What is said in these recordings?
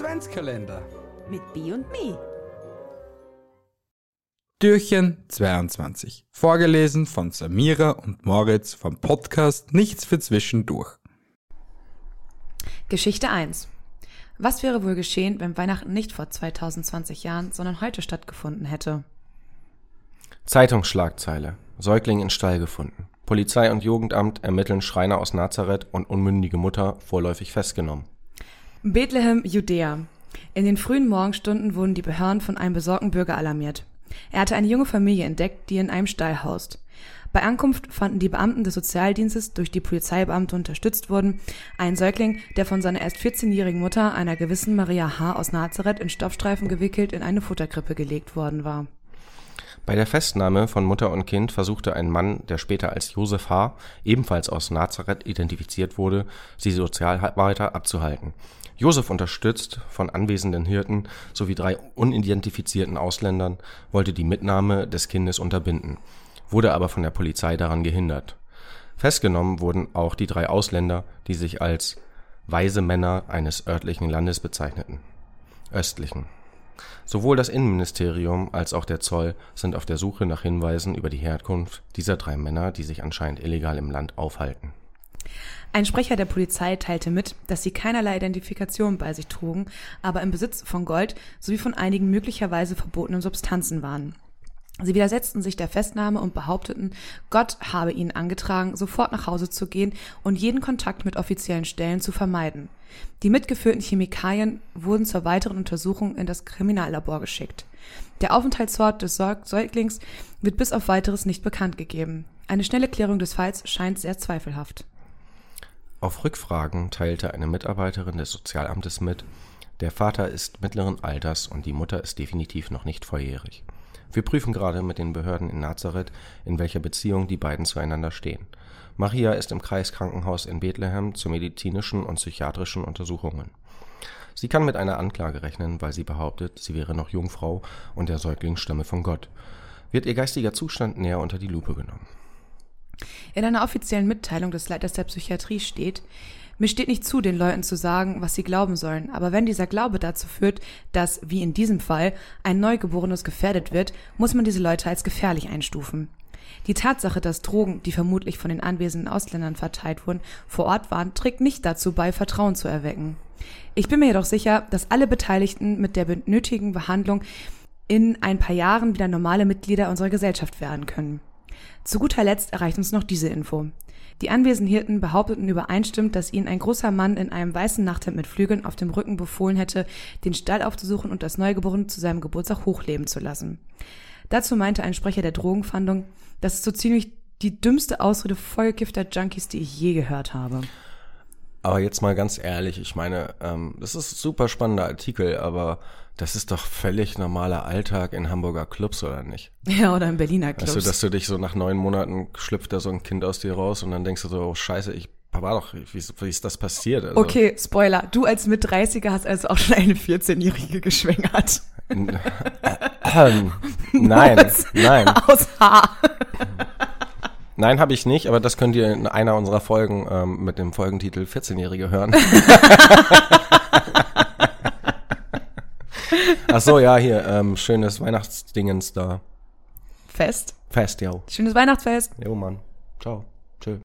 Adventskalender. Mit B und Me. Türchen 22. Vorgelesen von Samira und Moritz vom Podcast Nichts für Zwischendurch. Geschichte 1. Was wäre wohl geschehen, wenn Weihnachten nicht vor 2020 Jahren, sondern heute stattgefunden hätte? Zeitungsschlagzeile. Säugling in Stall gefunden. Polizei und Jugendamt ermitteln Schreiner aus Nazareth und unmündige Mutter vorläufig festgenommen. Bethlehem, Judäa. In den frühen Morgenstunden wurden die Behörden von einem besorgten Bürger alarmiert. Er hatte eine junge Familie entdeckt, die in einem Stall haust. Bei Ankunft fanden die Beamten des Sozialdienstes, durch die Polizeibeamte unterstützt wurden, einen Säugling, der von seiner erst 14-jährigen Mutter, einer gewissen Maria H. aus Nazareth, in Stoffstreifen gewickelt in eine Futterkrippe gelegt worden war. Bei der Festnahme von Mutter und Kind versuchte ein Mann, der später als Josef H., ebenfalls aus Nazareth identifiziert wurde, sie Sozialarbeiter abzuhalten. Josef, unterstützt von anwesenden Hirten sowie drei unidentifizierten Ausländern, wollte die Mitnahme des Kindes unterbinden, wurde aber von der Polizei daran gehindert. Festgenommen wurden auch die drei Ausländer, die sich als weise Männer eines örtlichen Landes bezeichneten. Östlichen. Sowohl das Innenministerium als auch der Zoll sind auf der Suche nach Hinweisen über die Herkunft dieser drei Männer, die sich anscheinend illegal im Land aufhalten. Ein Sprecher der Polizei teilte mit, dass sie keinerlei Identifikation bei sich trugen, aber im Besitz von Gold sowie von einigen möglicherweise verbotenen Substanzen waren. Sie widersetzten sich der Festnahme und behaupteten, Gott habe ihnen angetragen, sofort nach Hause zu gehen und jeden Kontakt mit offiziellen Stellen zu vermeiden. Die mitgeführten Chemikalien wurden zur weiteren Untersuchung in das Kriminallabor geschickt. Der Aufenthaltsort des Säuglings wird bis auf weiteres nicht bekannt gegeben. Eine schnelle Klärung des Falls scheint sehr zweifelhaft. Auf Rückfragen teilte eine Mitarbeiterin des Sozialamtes mit, der Vater ist mittleren Alters und die Mutter ist definitiv noch nicht volljährig. Wir prüfen gerade mit den Behörden in Nazareth, in welcher Beziehung die beiden zueinander stehen. Maria ist im Kreiskrankenhaus in Bethlehem zu medizinischen und psychiatrischen Untersuchungen. Sie kann mit einer Anklage rechnen, weil sie behauptet, sie wäre noch Jungfrau und der Säugling stamme von Gott. Wird ihr geistiger Zustand näher unter die Lupe genommen. In einer offiziellen Mitteilung des Leiters der Psychiatrie steht, mir steht nicht zu, den Leuten zu sagen, was sie glauben sollen, aber wenn dieser Glaube dazu führt, dass, wie in diesem Fall, ein Neugeborenes gefährdet wird, muss man diese Leute als gefährlich einstufen. Die Tatsache, dass Drogen, die vermutlich von den anwesenden Ausländern verteilt wurden, vor Ort waren, trägt nicht dazu bei, Vertrauen zu erwecken. Ich bin mir jedoch sicher, dass alle Beteiligten mit der benötigten Behandlung in ein paar Jahren wieder normale Mitglieder unserer Gesellschaft werden können. Zu guter Letzt erreicht uns noch diese Info. Die anwesenden Hirten behaupteten übereinstimmend, dass ihnen ein großer Mann in einem weißen Nachthemd mit Flügeln auf dem Rücken befohlen hätte, den Stall aufzusuchen und das Neugeborene zu seinem Geburtstag hochleben zu lassen. Dazu meinte ein Sprecher der Drogenfahndung, das ist so ziemlich die dümmste Ausrede vollgifter Junkies, die ich je gehört habe. Aber jetzt mal ganz ehrlich, ich meine, ähm, das ist ein super spannender Artikel, aber das ist doch völlig normaler Alltag in Hamburger Clubs, oder nicht? Ja, oder in Berliner Clubs. Weißt du, dass du dich so nach neun Monaten schlüpft da so ein Kind aus dir raus und dann denkst du so, oh scheiße, ich war doch, wie, wie ist das passiert? Also, okay, Spoiler, du als Mit-30er hast also auch schon eine 14-Jährige geschwängert. nein, nein. Aus Haar. Nein, habe ich nicht, aber das könnt ihr in einer unserer Folgen ähm, mit dem Folgentitel 14-Jährige hören. Ach so, ja, hier, ähm, schönes Weihnachtsdingens da. Fest. Fest, ja. Schönes Weihnachtsfest. Jo, Mann. Ciao. Tschö.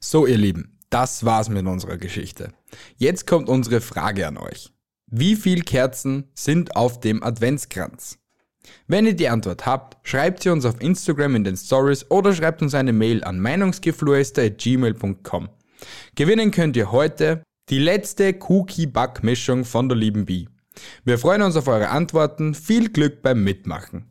So, ihr Lieben, das war's mit unserer Geschichte. Jetzt kommt unsere Frage an euch. Wie viel Kerzen sind auf dem Adventskranz? Wenn ihr die Antwort habt, schreibt sie uns auf Instagram in den Stories oder schreibt uns eine Mail an meinungsgeflüster.gmail.com. Gewinnen könnt ihr heute die letzte Cookie-Back-Mischung von der lieben Bee. Wir freuen uns auf eure Antworten. Viel Glück beim Mitmachen.